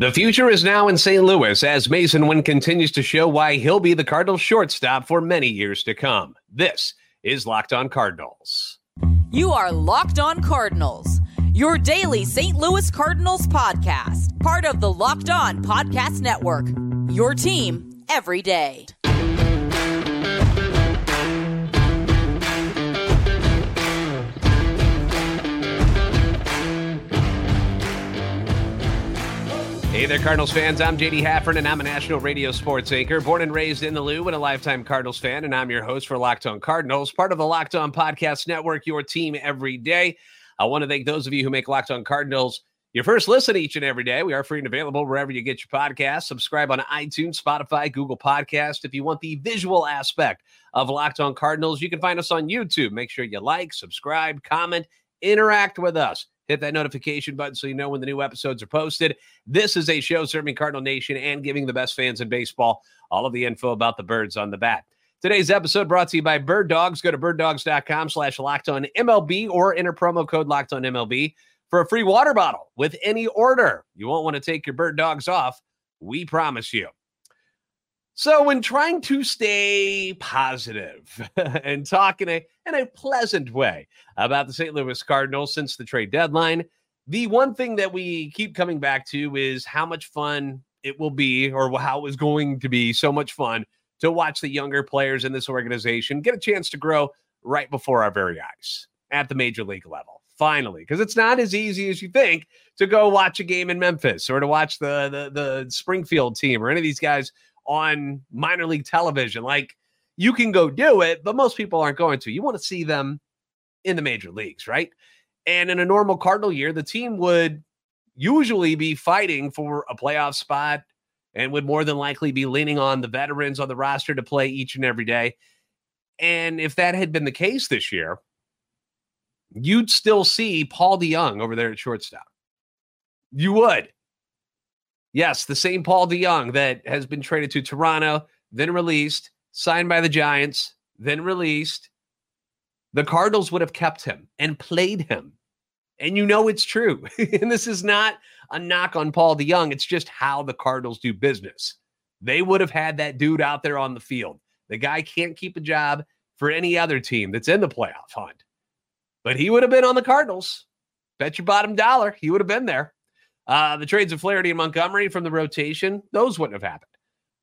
The future is now in St. Louis as Masyn Winn continues to show why he'll be the Cardinals shortstop for many years to come. This is Locked On Cardinals. You are Locked On Cardinals, your daily St. Louis Cardinals podcast, part of the Locked On Podcast Network. Your team every day. Hey there, Cardinals fans. I'm JD Haffern, and I'm a national radio sports anchor, born and raised in the Lou, and a lifetime Cardinals fan. And I'm your host for Locked On Cardinals, part of the Locked On Podcast Network, your team every day. I want to thank those of you who make Locked On Cardinals your first listen each and every day. We are free and available wherever you get your podcasts. Subscribe on iTunes, Spotify, Google Podcast. If you want the visual aspect of Locked On Cardinals, you can find us on YouTube. Make sure you like, subscribe, comment, interact with us hit that notification button so you know when the new episodes are posted. This is a show serving Cardinal Nation and giving the best fans in baseball all of the info about the birds on the bat. Today's episode brought to you by Bird Dogs. Go to birddogs.com slash locked on MLB or enter promo code locked on MLB for a free water bottle with any order. You won't want to take your bird dogs off. We promise you. So, when trying to stay positive and talk in a, in a pleasant way about the St. Louis Cardinals since the trade deadline, the one thing that we keep coming back to is how much fun it will be, or how it was going to be so much fun to watch the younger players in this organization get a chance to grow right before our very eyes at the major league level. Finally, because it's not as easy as you think to go watch a game in Memphis or to watch the, the the Springfield team or any of these guys on minor league television. Like you can go do it, but most people aren't going to. You want to see them in the major leagues, right? And in a normal Cardinal year, the team would usually be fighting for a playoff spot and would more than likely be leaning on the veterans on the roster to play each and every day. And if that had been the case this year, you'd still see Paul DeJong over there at shortstop. You would. Yes, the same Paul DeJong that has been traded to Toronto, then released, signed by the Giants, then released. The Cardinals would have kept him and played him. And you know it's true. and this is not a knock on Paul DeJong. It's just how the Cardinals do business. They would have had that dude out there on the field. The guy can't keep a job for any other team that's in the playoff hunt. But he would have been on the Cardinals. Bet your bottom dollar he would have been there. Uh, the trades of Flaherty and Montgomery from the rotation, those wouldn't have happened.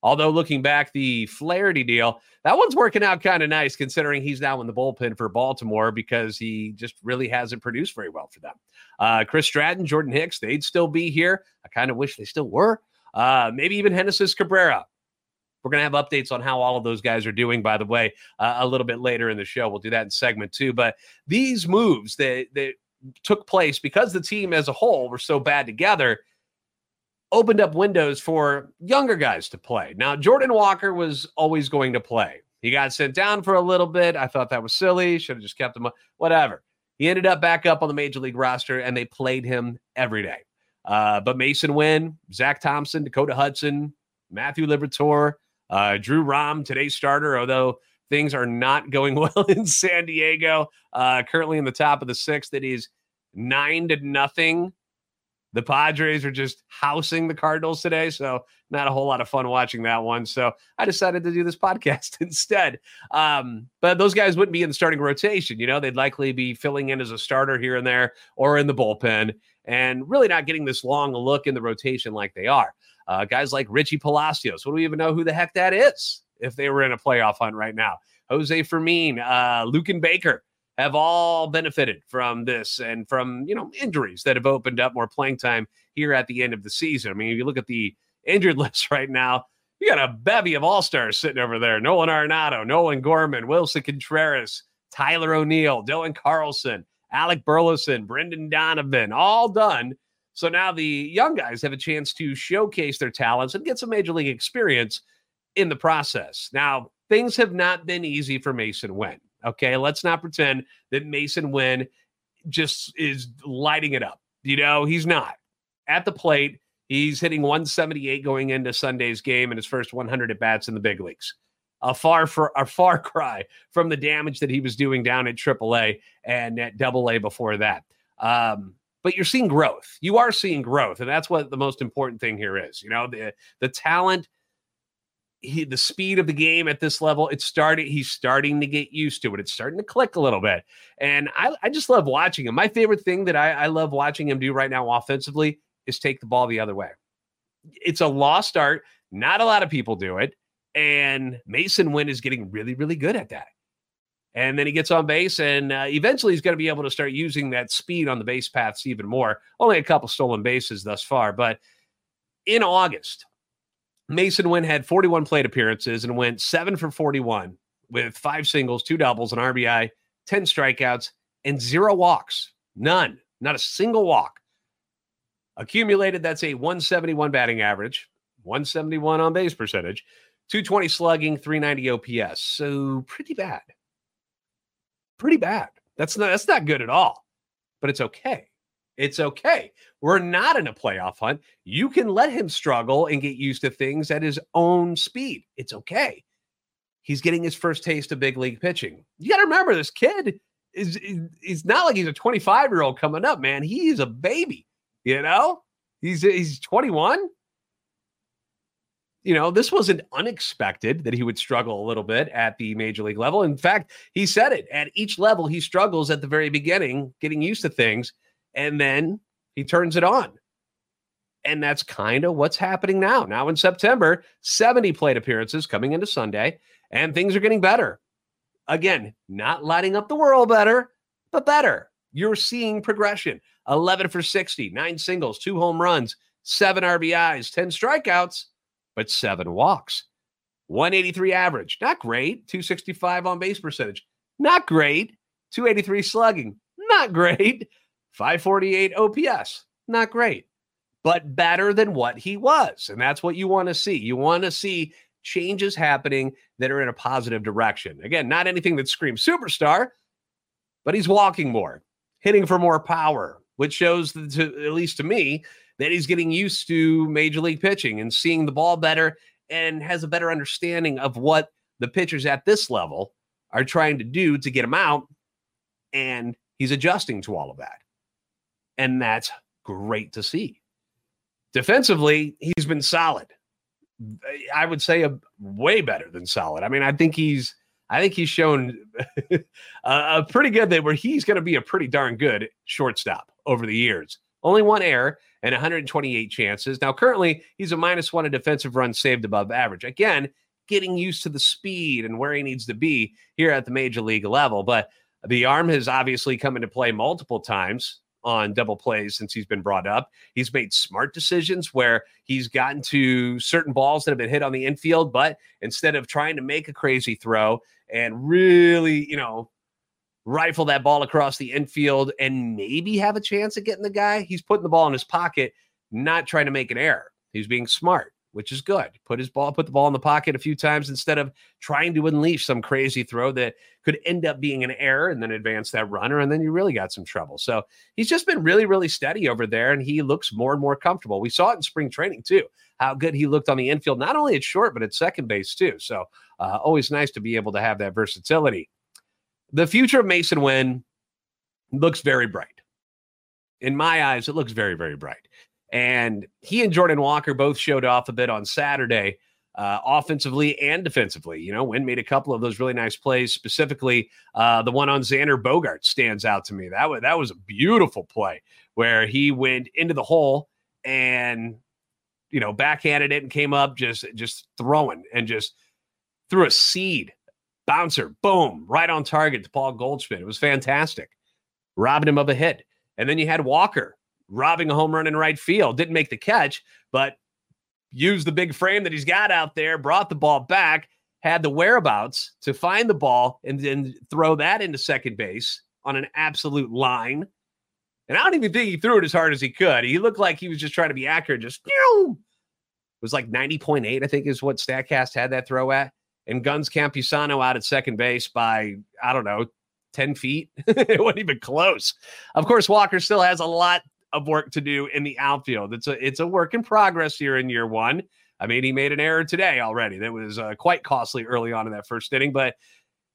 Although looking back, the Flaherty deal, that one's working out kind of nice considering he's now in the bullpen for Baltimore because he just really hasn't produced very well for them. Uh, Chris Stratton, Jordan Hicks, they'd still be here. I kind of wish they still were. Uh, maybe even Genesis Cabrera. We're going to have updates on how all of those guys are doing, by the way, uh, a little bit later in the show. We'll do that in segment two. But these moves that, that took place because the team as a whole were so bad together opened up windows for younger guys to play. Now, Jordan Walker was always going to play. He got sent down for a little bit. I thought that was silly. Should have just kept him, whatever. He ended up back up on the major league roster and they played him every day. Uh, but Masyn Winn, Zack Thompson, Dakota Hudson, Matthew Liberatore, uh, Drew Rom, today's starter, although things are not going well in San Diego. Uh, currently in the top of the sixth, it is nine to nothing. The Padres are just housing the Cardinals today, so not a whole lot of fun watching that one. So I decided to do this podcast instead. Um, but those guys wouldn't be in the starting rotation. You know, they'd likely be filling in as a starter here and there or in the bullpen, and really not getting this long look in the rotation like they are. Uh, guys like Richie Palacios. What do we even know who the heck that is? If they were in a playoff hunt right now. Jose Fermin, uh, Luken Baker have all benefited from this and from you know injuries that have opened up more playing time here at the end of the season. I mean, if you look at the injured list right now, you got a bevy of all stars sitting over there: Nolan Arenado, Nolan Gorman, Willson Contreras, Tyler O'Neill, Dylan Carlson, Alec Burleson, Brendan Donovan, all done. So now the young guys have a chance to showcase their talents and get some major league experience in the process. Now, things have not been easy for Masyn Winn. Okay. Let's not pretend that Masyn Winn just is lighting it up. You know, he's not. At the plate, he's hitting 178 going into Sunday's game and his first 100 at bats in the big leagues. A far for a far cry from the damage that he was doing down at AAA and at AA before that. Um, but you're seeing growth. You are seeing growth, and that's what the most important thing here is. You know, the the talent, he, the speed of the game at this level. It's starting. He's starting to get used to it. It's starting to click a little bit, and I, I just love watching him. My favorite thing that I, I love watching him do right now offensively is take the ball the other way. It's a lost art. Not a lot of people do it, and Masyn Winn is getting really, really good at that and then he gets on base and uh, eventually he's going to be able to start using that speed on the base paths even more only a couple stolen bases thus far but in august masyn winn had 41 plate appearances and went 7 for 41 with five singles two doubles an rbi 10 strikeouts and zero walks none not a single walk accumulated that's a 171 batting average 171 on base percentage 220 slugging 390 ops so pretty bad pretty bad. That's not that's not good at all. But it's okay. It's okay. We're not in a playoff hunt. You can let him struggle and get used to things at his own speed. It's okay. He's getting his first taste of big league pitching. You got to remember this kid is he's not like he's a 25 year old coming up, man. He's a baby, you know? He's he's 21 you know, this wasn't unexpected that he would struggle a little bit at the major league level. In fact, he said it at each level, he struggles at the very beginning, getting used to things, and then he turns it on. And that's kind of what's happening now. Now in September, 70 plate appearances coming into Sunday, and things are getting better. Again, not lighting up the world better, but better. You're seeing progression 11 for 60, nine singles, two home runs, seven RBIs, 10 strikeouts but seven walks. 183 average, not great. 265 on base percentage, not great. 283 slugging, not great. 548 OPS, not great, but better than what he was. And that's what you want to see. You want to see changes happening that are in a positive direction. Again, not anything that screams superstar, but he's walking more, hitting for more power, which shows, to, at least to me, that he's getting used to major league pitching and seeing the ball better and has a better understanding of what the pitchers at this level are trying to do to get him out. And he's adjusting to all of that. And that's great to see. Defensively, he's been solid. I would say a way better than solid. I mean, I think he's I think he's shown a, a pretty good that where he's going to be a pretty darn good shortstop over the years. Only one error and 128 chances. Now, currently, he's a minus one in defensive runs saved above average. Again, getting used to the speed and where he needs to be here at the major league level. But the arm has obviously come into play multiple times on double plays since he's been brought up. He's made smart decisions where he's gotten to certain balls that have been hit on the infield, but instead of trying to make a crazy throw and really, you know, rifle that ball across the infield and maybe have a chance at getting the guy. He's putting the ball in his pocket, not trying to make an error. He's being smart, which is good. Put his ball, put the ball in the pocket a few times instead of trying to unleash some crazy throw that could end up being an error and then advance that runner. And then you really got some trouble. So he's just been really, really steady over there and he looks more and more comfortable. We saw it in spring training too, how good he looked on the infield, not only at short, but at second base too. So uh, always nice to be able to have that versatility the future of Masyn Winn looks very bright. In my eyes, it looks very, very bright. And he and Jordan Walker both showed off a bit on Saturday, uh, offensively and defensively. You know, Winn made a couple of those really nice plays. Specifically, uh, the one on Xander Bogaerts stands out to me. That was that was a beautiful play where he went into the hole and you know backhanded it and came up just just throwing and just threw a seed bouncer, boom, right on target to Paul Goldschmidt. It was fantastic, robbing him of a hit. And then you had Walker robbing a home run in right field. Didn't make the catch, but used the big frame that he's got out there, brought the ball back, had the whereabouts to find the ball and then throw that into second base on an absolute line. And I don't even think he threw it as hard as he could. He looked like he was just trying to be accurate. Just it was like 90.8, I think is what StatCast had that throw at and Guns Campusano out at second base by, I don't know, 10 feet. it wasn't even close. Of course, Walker still has a lot of work to do in the outfield. It's a it's a work in progress here in year one. I mean, he made an error today already that was uh, quite costly early on in that first inning, but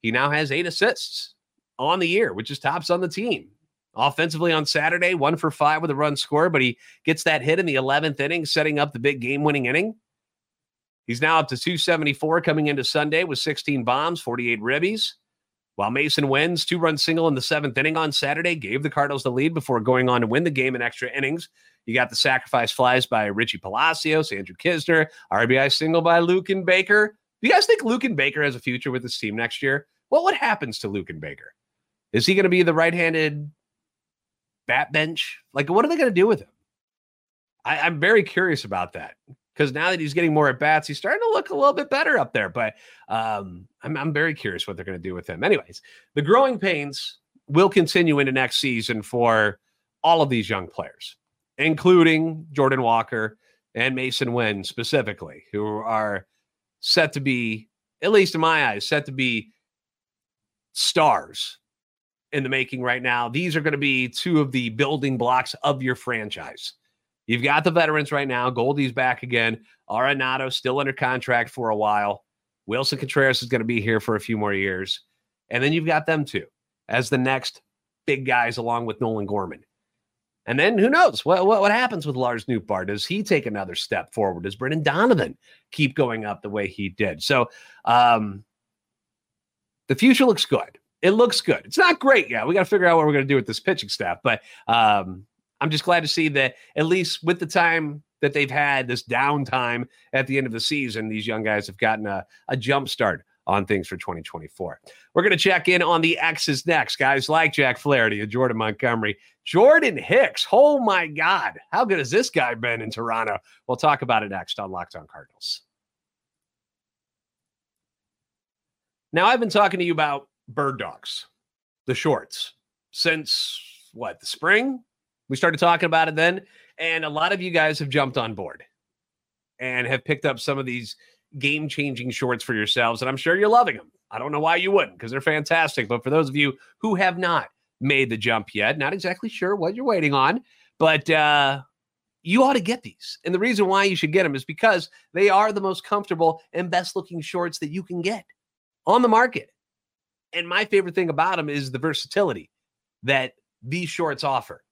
he now has eight assists on the year, which is tops on the team. Offensively on Saturday, one for five with a run score, but he gets that hit in the 11th inning, setting up the big game winning inning. He's now up to 274 coming into Sunday with 16 bombs, 48 ribbies. While Masyn Winn's two run single in the seventh inning on Saturday gave the Cardinals the lead before going on to win the game in extra innings. You got the sacrifice flies by Richie Palacios, Andrew Knizner, RBI single by Luken Baker. Do you guys think Luken Baker has a future with this team next year? What what happens to Luken Baker? Is he going to be the right-handed bat bench? Like, what are they going to do with him? I, I'm very curious about that because now that he's getting more at bats, he's starting to look a little bit better up there. But um, I'm, I'm very curious what they're going to do with him. Anyways, the growing pains will continue into next season for all of these young players, including Jordan Walker and Masyn Winn specifically, who are set to be, at least in my eyes, set to be stars in the making right now. These are going to be two of the building blocks of your franchise. You've got the veterans right now. Goldie's back again. Arenado still under contract for a while. Willson Contreras is going to be here for a few more years. And then you've got them too as the next big guys along with Nolan Gorman. And then who knows what, what, what happens with Lars Nootbaar? Does he take another step forward? Does Brendan Donovan keep going up the way he did? So um, the future looks good. It looks good. It's not great yet. We got to figure out what we're going to do with this pitching staff. But um, I'm just glad to see that at least with the time that they've had, this downtime at the end of the season, these young guys have gotten a, a jump start on things for 2024. We're going to check in on the X's next. Guys like Jack Flaherty and Jordan Montgomery. Jordan Hicks. Oh my God. How good has this guy been in Toronto? We'll talk about it next on Locked On Cardinals. Now, I've been talking to you about bird dogs, the shorts, since what, the spring? We started talking about it then. And a lot of you guys have jumped on board and have picked up some of these game changing shorts for yourselves. And I'm sure you're loving them. I don't know why you wouldn't because they're fantastic. But for those of you who have not made the jump yet, not exactly sure what you're waiting on, but uh, you ought to get these. And the reason why you should get them is because they are the most comfortable and best looking shorts that you can get on the market. And my favorite thing about them is the versatility that these shorts offer.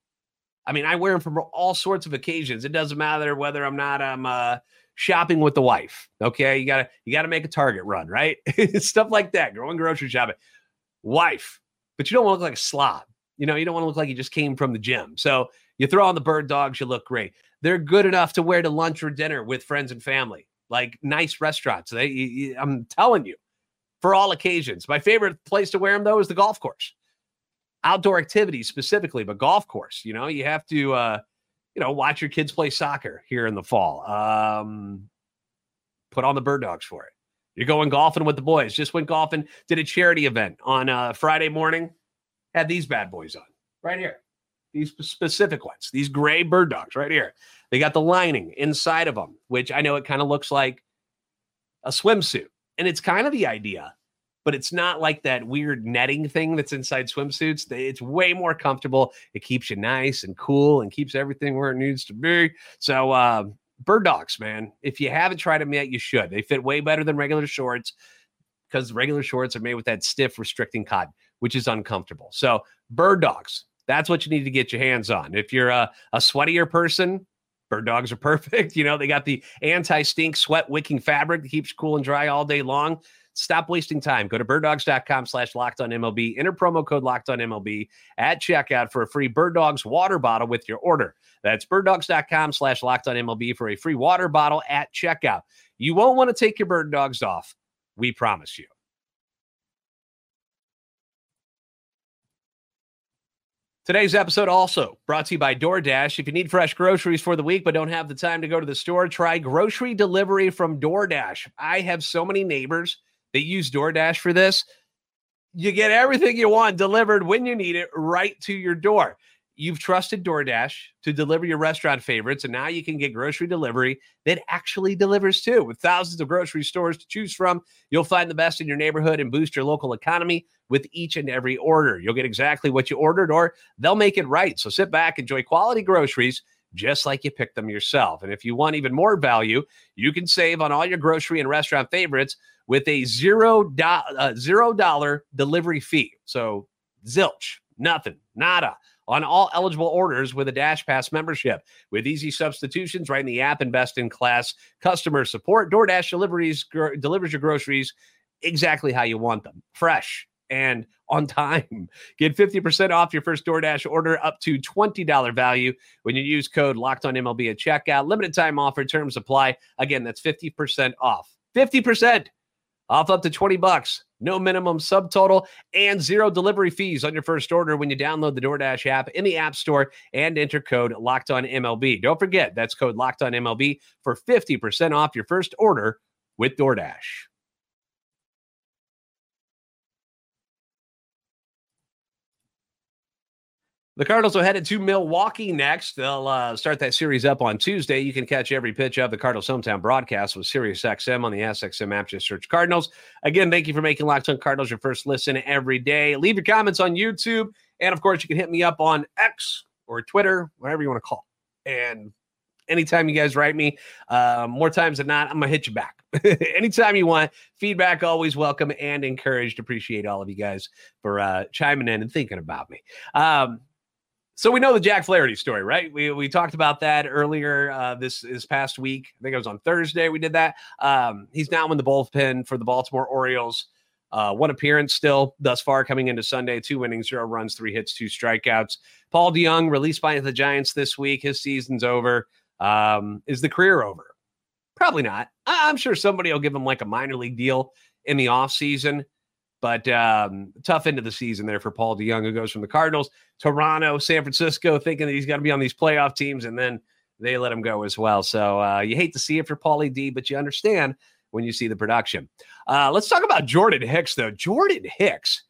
I mean, I wear them for all sorts of occasions. It doesn't matter whether I'm not I'm uh, shopping with the wife. Okay, you gotta you gotta make a Target run, right? Stuff like that. Going grocery shopping, wife, but you don't want to look like a slob. You know, you don't want to look like you just came from the gym. So you throw on the bird dogs, you look great. They're good enough to wear to lunch or dinner with friends and family, like nice restaurants. They, you, I'm telling you, for all occasions. My favorite place to wear them though is the golf course. Outdoor activities specifically, but golf course. You know, you have to. uh you know, watch your kids play soccer here in the fall. Um, put on the bird dogs for it. You're going golfing with the boys. Just went golfing, did a charity event on uh, Friday morning. Had these bad boys on right here. These specific ones, these gray bird dogs right here. They got the lining inside of them, which I know it kind of looks like a swimsuit. And it's kind of the idea but it's not like that weird netting thing that's inside swimsuits. It's way more comfortable. It keeps you nice and cool and keeps everything where it needs to be. So, uh, bird dogs, man, if you haven't tried them yet, you should. They fit way better than regular shorts because regular shorts are made with that stiff, restricting cotton, which is uncomfortable. So, bird dogs, that's what you need to get your hands on. If you're a, a sweatier person, bird dogs are perfect. You know, they got the anti stink, sweat wicking fabric that keeps cool and dry all day long. Stop wasting time. Go to birddogs.com slash locked on MLB. Enter promo code locked on MLB at checkout for a free Bird Dogs water bottle with your order. That's birddogs.com slash locked on MLB for a free water bottle at checkout. You won't want to take your bird dogs off. We promise you. Today's episode also brought to you by DoorDash. If you need fresh groceries for the week but don't have the time to go to the store, try grocery delivery from DoorDash. I have so many neighbors that use DoorDash for this. You get everything you want delivered when you need it right to your door. You've trusted DoorDash to deliver your restaurant favorites, and now you can get grocery delivery that actually delivers too. With thousands of grocery stores to choose from, you'll find the best in your neighborhood and boost your local economy with each and every order. You'll get exactly what you ordered, or they'll make it right. So sit back, enjoy quality groceries just like you picked them yourself. And if you want even more value, you can save on all your grocery and restaurant favorites with a zero, do- uh, zero dollar delivery fee. So zilch, nothing, nada. On all eligible orders with a Dash Pass membership. With easy substitutions right in the app and best in class customer support, DoorDash deliveries gr- delivers your groceries exactly how you want them fresh and on time. Get 50% off your first DoorDash order up to $20 value when you use code locked on MLB at checkout. Limited time offer, terms apply. Again, that's 50% off. 50% off up to 20 bucks. No minimum subtotal and zero delivery fees on your first order when you download the DoorDash app in the App Store and enter code locked on MLB. Don't forget, that's code locked on MLB for 50% off your first order with DoorDash. The Cardinals are headed to Milwaukee next. They'll uh, start that series up on Tuesday. You can catch every pitch of the Cardinals hometown broadcast with SiriusXM on the SXM app. Just search Cardinals. Again, thank you for making Locked on Cardinals your first listen every day. Leave your comments on YouTube. And of course, you can hit me up on X or Twitter, whatever you want to call. And anytime you guys write me, uh, more times than not, I'm to hit you back. anytime you want. Feedback always welcome and encouraged. Appreciate all of you guys for uh, chiming in and thinking about me. Um, so we know the Jack Flaherty story, right? We we talked about that earlier uh, this this past week. I think it was on Thursday we did that. Um, he's now in the bullpen for the Baltimore Orioles. Uh, one appearance still thus far coming into Sunday. Two innings, zero runs, three hits, two strikeouts. Paul DeJong released by the Giants this week. His season's over. Um, is the career over? Probably not. I- I'm sure somebody will give him like a minor league deal in the offseason. But um, tough end of the season there for Paul DeJong, who goes from the Cardinals, Toronto, San Francisco, thinking that he's got to be on these playoff teams, and then they let him go as well. So uh, you hate to see it for Paulie D, but you understand when you see the production. Uh, let's talk about Jordan Hicks, though. Jordan Hicks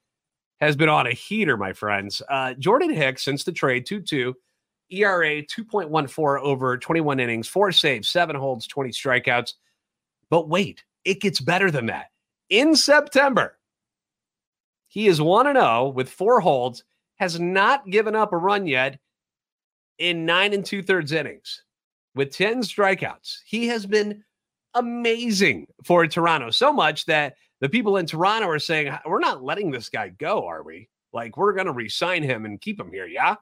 has been on a heater, my friends. Uh, Jordan Hicks, since the trade, 2 2, ERA 2.14 over 21 innings, four saves, seven holds, 20 strikeouts. But wait, it gets better than that. In September, he is 1 0 with four holds, has not given up a run yet in nine and two thirds innings with 10 strikeouts. He has been amazing for Toronto, so much that the people in Toronto are saying, We're not letting this guy go, are we? Like, we're going to resign him and keep him here, yeah?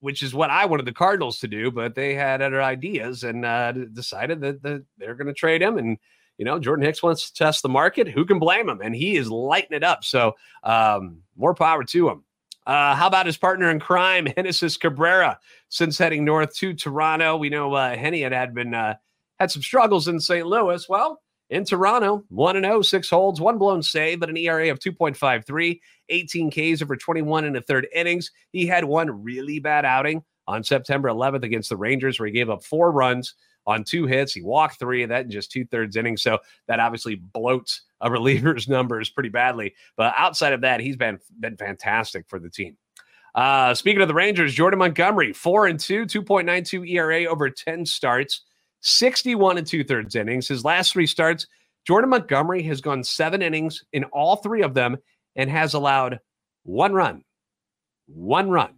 Which is what I wanted the Cardinals to do, but they had other ideas and uh, decided that the, they're going to trade him and you know, Jordan Hicks wants to test the market. Who can blame him? And he is lighting it up. So um, more power to him. Uh, how about his partner in crime, Genesis Cabrera, since heading north to Toronto? We know uh, Henny had, had been uh, had some struggles in St. Louis. Well, in Toronto, 1 0, six holds, one blown save, but an ERA of 2.53, 18 Ks over 21 and a third innings. He had one really bad outing on September 11th against the Rangers, where he gave up four runs on two hits. He walked three of that in just two thirds innings. So that obviously bloats a reliever's numbers pretty badly. But outside of that, he's been been fantastic for the team. Uh, speaking of the Rangers, Jordan Montgomery, four and two, 2.92 ERA over 10 starts, 61 and two thirds innings. His last three starts, Jordan Montgomery has gone seven innings in all three of them and has allowed one run, one run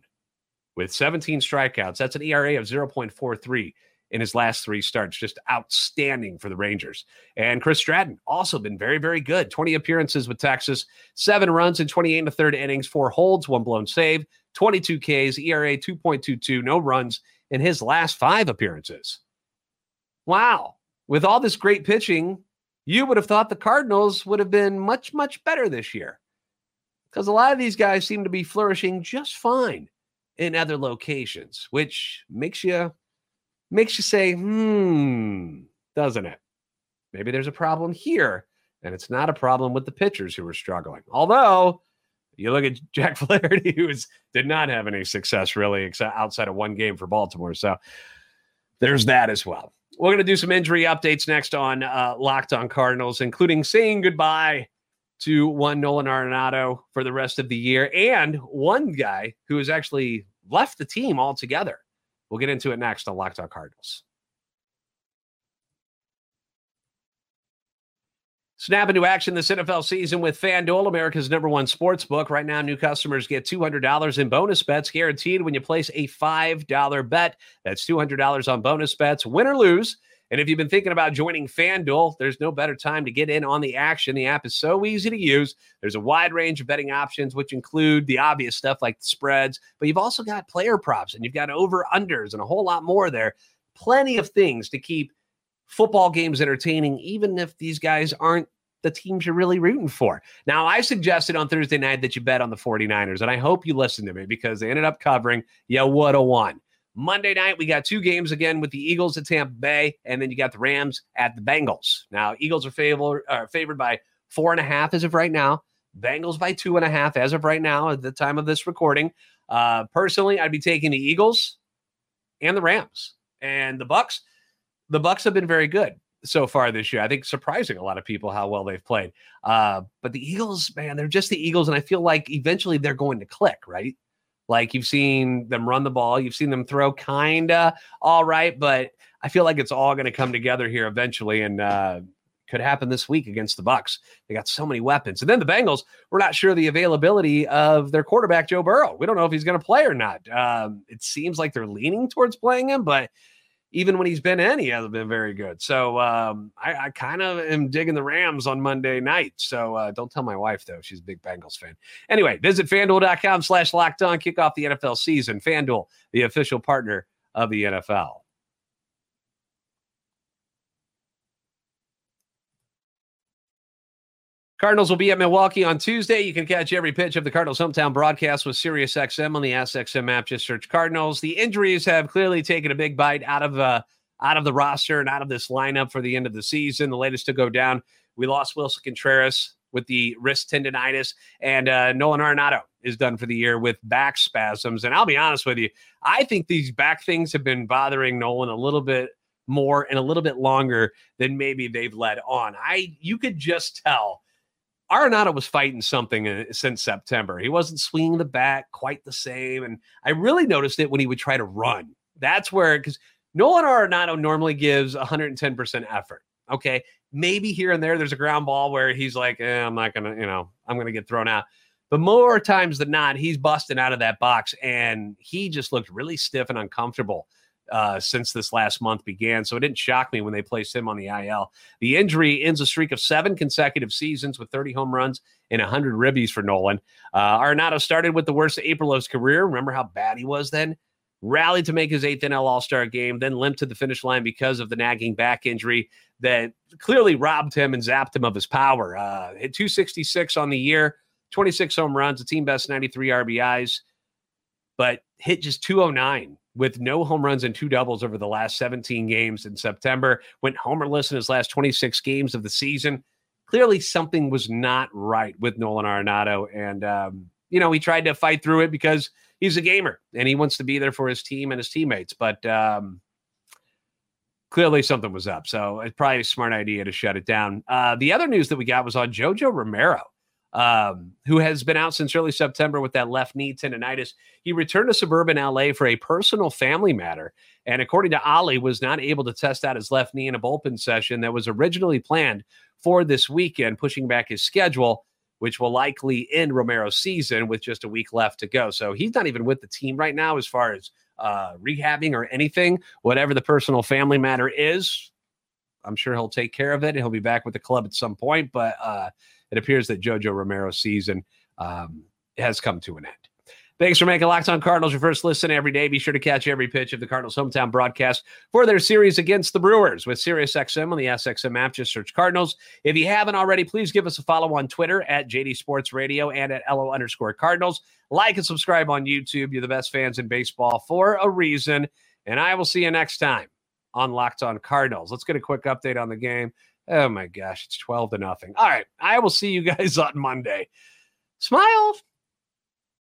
with 17 strikeouts. That's an ERA of 0.43 in his last three starts. Just outstanding for the Rangers. And Chris Stratton also been very, very good. 20 appearances with Texas, seven runs in 28 and a third innings, four holds, one blown save, 22 Ks, ERA 2.22, no runs in his last five appearances. Wow. With all this great pitching, you would have thought the Cardinals would have been much, much better this year. Because a lot of these guys seem to be flourishing just fine in other locations, which makes you makes you say, hmm, doesn't it? Maybe there's a problem here, and it's not a problem with the pitchers who are struggling. Although you look at Jack Flaherty, who did not have any success really, except outside of one game for Baltimore. So there's that as well. We're going to do some injury updates next on uh, Locked on Cardinals, including saying goodbye to one Nolan Arenado for the rest of the year and one guy who has actually left the team altogether. We'll get into it next on Locked On Cardinals. Snap into action this NFL season with FanDuel, America's number one sports book. Right now, new customers get $200 in bonus bets guaranteed when you place a $5 bet. That's $200 on bonus bets, win or lose. And if you've been thinking about joining FanDuel, there's no better time to get in on the action. The app is so easy to use. There's a wide range of betting options, which include the obvious stuff like the spreads, but you've also got player props and you've got over unders and a whole lot more there. Plenty of things to keep football games entertaining, even if these guys aren't the teams you're really rooting for. Now, I suggested on Thursday night that you bet on the 49ers, and I hope you listened to me because they ended up covering. You would have won. Monday night, we got two games again with the Eagles at Tampa Bay, and then you got the Rams at the Bengals. Now, Eagles are favored, uh, favored by four and a half as of right now. Bengals by two and a half as of right now at the time of this recording. Uh, personally, I'd be taking the Eagles and the Rams and the Bucks. The Bucks have been very good so far this year. I think surprising a lot of people how well they've played. Uh, but the Eagles, man, they're just the Eagles, and I feel like eventually they're going to click, right? Like you've seen them run the ball, you've seen them throw kinda all right, but I feel like it's all going to come together here eventually, and uh, could happen this week against the Bucks. They got so many weapons, and then the Bengals. We're not sure the availability of their quarterback Joe Burrow. We don't know if he's going to play or not. Um, it seems like they're leaning towards playing him, but even when he's been in, he hasn't been very good. So um, I, I kind of am digging the Rams on Monday night. So uh, don't tell my wife, though. She's a big Bengals fan. Anyway, visit fanduel.com slash locked on. Kick off the NFL season. Fanduel, the official partner of the NFL. Cardinals will be at Milwaukee on Tuesday. You can catch every pitch of the Cardinals hometown broadcast with SiriusXM on the SXM app. Just search Cardinals. The injuries have clearly taken a big bite out of uh, out of the roster and out of this lineup for the end of the season. The latest to go down, we lost Willson Contreras with the wrist tendonitis, and uh, Nolan Arenado is done for the year with back spasms. And I'll be honest with you, I think these back things have been bothering Nolan a little bit more and a little bit longer than maybe they've led on. I you could just tell Arenado was fighting something uh, since September. He wasn't swinging the bat quite the same. And I really noticed it when he would try to run. That's where, because Nolan Arenado normally gives 110% effort. Okay. Maybe here and there, there's a ground ball where he's like, eh, I'm not going to, you know, I'm going to get thrown out. But more times than not, he's busting out of that box and he just looked really stiff and uncomfortable uh, since this last month began. So it didn't shock me when they placed him on the IL. The injury ends a streak of seven consecutive seasons with 30 home runs and 100 ribbies for Nolan. Uh, Arenado started with the worst April of his career. Remember how bad he was then? Rallied to make his eighth NL All Star game, then limped to the finish line because of the nagging back injury that clearly robbed him and zapped him of his power. Uh, hit 266 on the year, 26 home runs, a team best 93 RBIs, but hit just 209 with no home runs and two doubles over the last 17 games in September, went homerless in his last 26 games of the season. Clearly, something was not right with Nolan Arenado. And, um, you know, he tried to fight through it because he's a gamer and he wants to be there for his team and his teammates. But um, clearly, something was up. So it's probably a smart idea to shut it down. Uh, the other news that we got was on Jojo Romero um, who has been out since early September with that left knee tendonitis. He returned to suburban LA for a personal family matter. And according to Ali, was not able to test out his left knee in a bullpen session that was originally planned for this weekend, pushing back his schedule, which will likely end Romero's season with just a week left to go. So he's not even with the team right now as far as uh, rehabbing or anything. Whatever the personal family matter is, I'm sure he'll take care of it. He'll be back with the club at some point, but uh, it appears that Jojo Romero's season um, has come to an end. Thanks for making Locked On Cardinals your first listen every day. Be sure to catch every pitch of the Cardinals' hometown broadcast for their series against the Brewers with SiriusXM on the SXM app. Just search Cardinals. If you haven't already, please give us a follow on Twitter at JD Sports Radio and at LO underscore Cardinals. Like and subscribe on YouTube. You're the best fans in baseball for a reason. And I will see you next time on Locked On Cardinals. Let's get a quick update on the game. Oh my gosh, it's 12 to nothing. All right. I will see you guys on Monday. Smile.